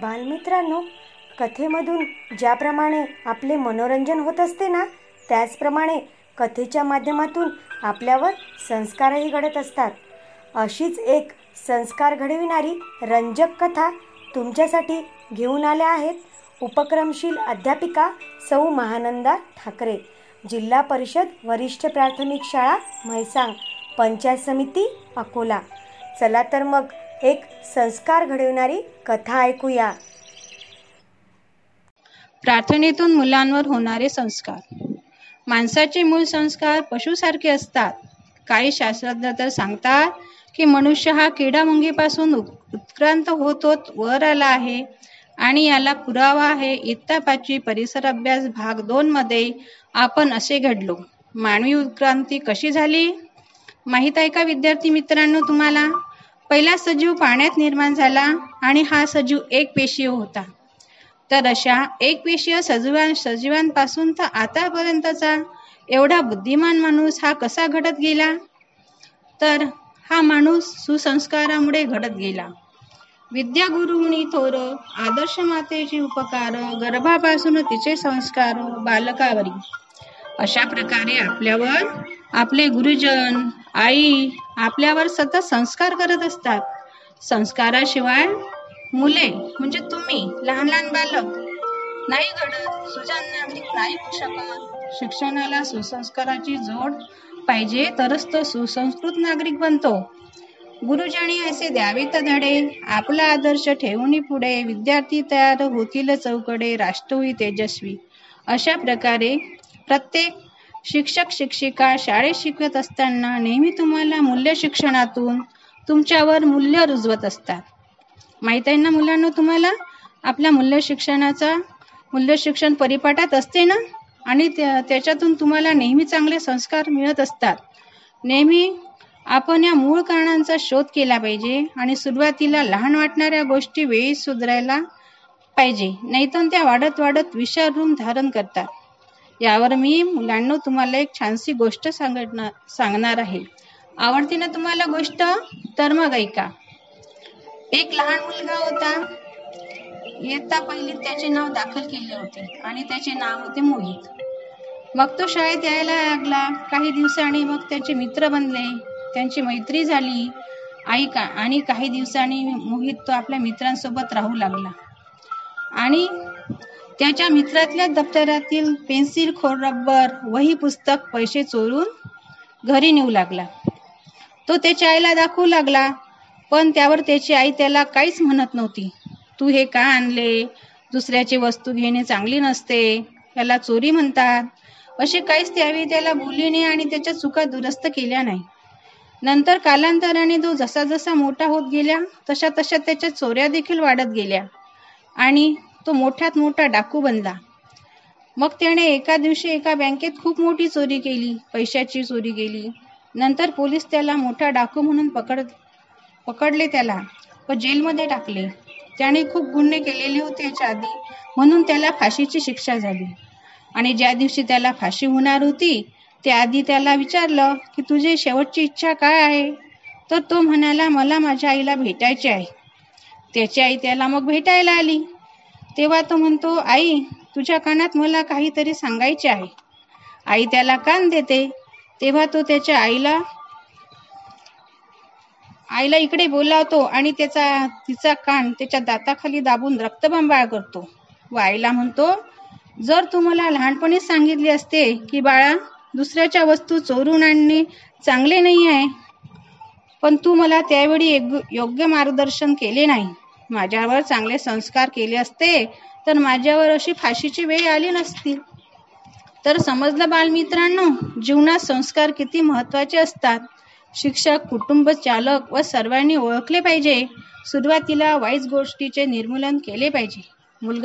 बालमित्रांनो कथेमधून ज्याप्रमाणे आपले मनोरंजन होत असते ना त्याचप्रमाणे कथेच्या माध्यमातून आपल्यावर संस्कारही घडत असतात. अशीच एक संस्कार घडविणारी रंजक कथा तुमच्यासाठी घेऊन आल्या आहेत उपक्रमशील अध्यापिका सौ महानंदा ठाकरे जिल्हा परिषद वरिष्ठ प्राथमिक शाळा म्हैसांग पंचायत समिती अकोला. चला तर मग एक संस्कार घडविणारी कथा ऐकूया. प्रार्थनेतून मुलांवर होणारे संस्कार. माणसाचे मूळ संस्कार पशुसारखे असतात. काही शास्त्रज्ञ तर सांगतात की मनुष्य हा किडामुंगीपासून उत- उत्क्रांत होत होत वर आला आहे आणि याला पुरावा आहे. इत्ता पाचवी परिसर अभ्यास भाग दोन मध्ये आपण असे घडलो. मानवी उत्क्रांती कशी झाली? माहीत आहे का विद्यार्थी मित्रांनो तुम्हाला? पहिला सजीव पाण्यात निर्माण झाला आणि हा सजीव एक पेशीय होता. तर अशा एक पेशीय सजीवां सजीवांपासून तर आतापर्यंतचा एवढा बुद्धिमान माणूस हा कसा घडत गेला? तर हा माणूस सुसंस्कारामुळे घडत गेला. विद्यागुरुणी थोर आदर्श मातेचे उपकार गर्भापासून तिचे संस्कार बालकावरी अशा प्रकारे आपल्यावर आपले गुरुजन आई आपल्यावर सतत संस्कार करत असतात. संस्काराशिवाय मुले म्हणजे तुम्ही लहान लहान बालक नाही घडत सुजाण नागरिक म्हणजे नाही होऊ शकत. शिक्षणाला सुसंस्काराची जोड पाहिजे तरच तो सुसंस्कृत नागरिक बनतो. गुरुजनी असे द्यावेत धडे आपला आदर्श ठेवून पुढे विद्यार्थी तयार होतील चौकडे राष्ट्र तेजस्वी. अशा प्रकारे प्रत्येक शिक्षक शिक्षिका शाळेत शिकवत असताना नेहमी तुम्हाला मूल्य शिक्षणातून तुमच्यावर मूल्य रुजवत असतात. माहीत आहे ना मुलांना तुम्हाला? आपल्या मूल्य शिक्षणाचा मूल्य शिक्षण परिपाठात असते ना? आणि त्या- त्याच्यातून तुम्हाला नेहमी चांगले संस्कार मिळत असतात. नेहमी आपण या मूळ कारणांचा शोध केला पाहिजे आणि सुरुवातीला लहान वाटणाऱ्या गोष्टी वेळी सुधारायला पाहिजे. नाहीतर त्या वाढत वाढत विशाल रूप धारण करतात. यावर मी मुलांना तुम्हाला एक छानशी गोष्ट सांगणार सांगणार आहे. आवडते ना तुम्हाला गोष्ट? तर मग ऐका. एक लहान मुलगा होता. इयत्ता पहिली त्याचे नाव दाखल केले होते आणि त्याचे नाव होते मोहित. मग तो शाळेत यायला लागला. काही दिवसांनी मग त्याचे मित्र बनले. त्यांची मैत्री झाली. आई का आणि काही दिवसांनी मोहित तो आपल्या मित्रांसोबत राहू लागला. आणि त्याच्या मित्रातल्या दप्तरातील पेन्सिल खोड रबर वही पुस्तक पैसे चोरून घरी नेऊ लागला. तो त्याच्या आईला दाखवू लागला पण त्यावर त्याची आई त्याला काहीच म्हणत नव्हती. तू हे का आणले? दुसऱ्याची वस्तू घेणे चांगली नसते. याला चोरी म्हणतात. असे काहीच त्यावेळी त्याला बोलीने आणि त्याच्या चुका दुरुस्त केल्या नाही. नंतर कालांतराने तो जसा जसा मोठा होत गेला तशा तशा त्याच्या चोऱ्या देखील वाढत गेल्या. आणि तो मोठ्यात मोठा डाकू बनला. मग त्याने एका दिवशी एका बँकेत खूप मोठी चोरी केली पैशाची चोरी केली. नंतर पोलीस त्याला मोठा डाकू म्हणून पकड पकडले त्याला व जेलमध्ये टाकले. त्याने खूप गुन्हे केलेले होते याच्या आधी म्हणून त्याला फाशीची शिक्षा झाली. आणि ज्या दिवशी त्याला फाशी होणार होती त्या आधी त्याला विचारलं की तुझी शेवटची इच्छा काय आहे? तर तो म्हणाला मला माझ्या आईला भेटायची आहे. त्याची आई त्याला मग भेटायला आली. तेव्हा तो म्हणतो आई तुझ्या कानात मला काहीतरी सांगायचे आहे. आई त्याला कान देते. तेव्हा तो त्याच्या आईला आईला इकडे बोलावतो आणि त्याचा तिचा कान त्याच्या दाताखाली दाबून रक्तबंबाळ करतो. व आईला म्हणतो जर तू मला लहानपणी सांगितले असते की बाळा दुसऱ्याच्या वस्तू चोरून आणणे चांगले नाही आहे पण तू मला त्यावेळी योग्य मार्गदर्शन केले नाही. माझ्यावर चांगले संस्कार केले असते तर माझ्यावर अशी फाशीची वेळ आली नसती. तर समजलं बालमित्रांनो जीवनात संस्कार किती महत्त्वाचे असतात. शिक्षक कुटुंब चालक व सर्वांनी ओळखले पाहिजे. सुरुवातीला वाईट गोष्टीचे निर्मूलन केले पाहिजे. मुलगा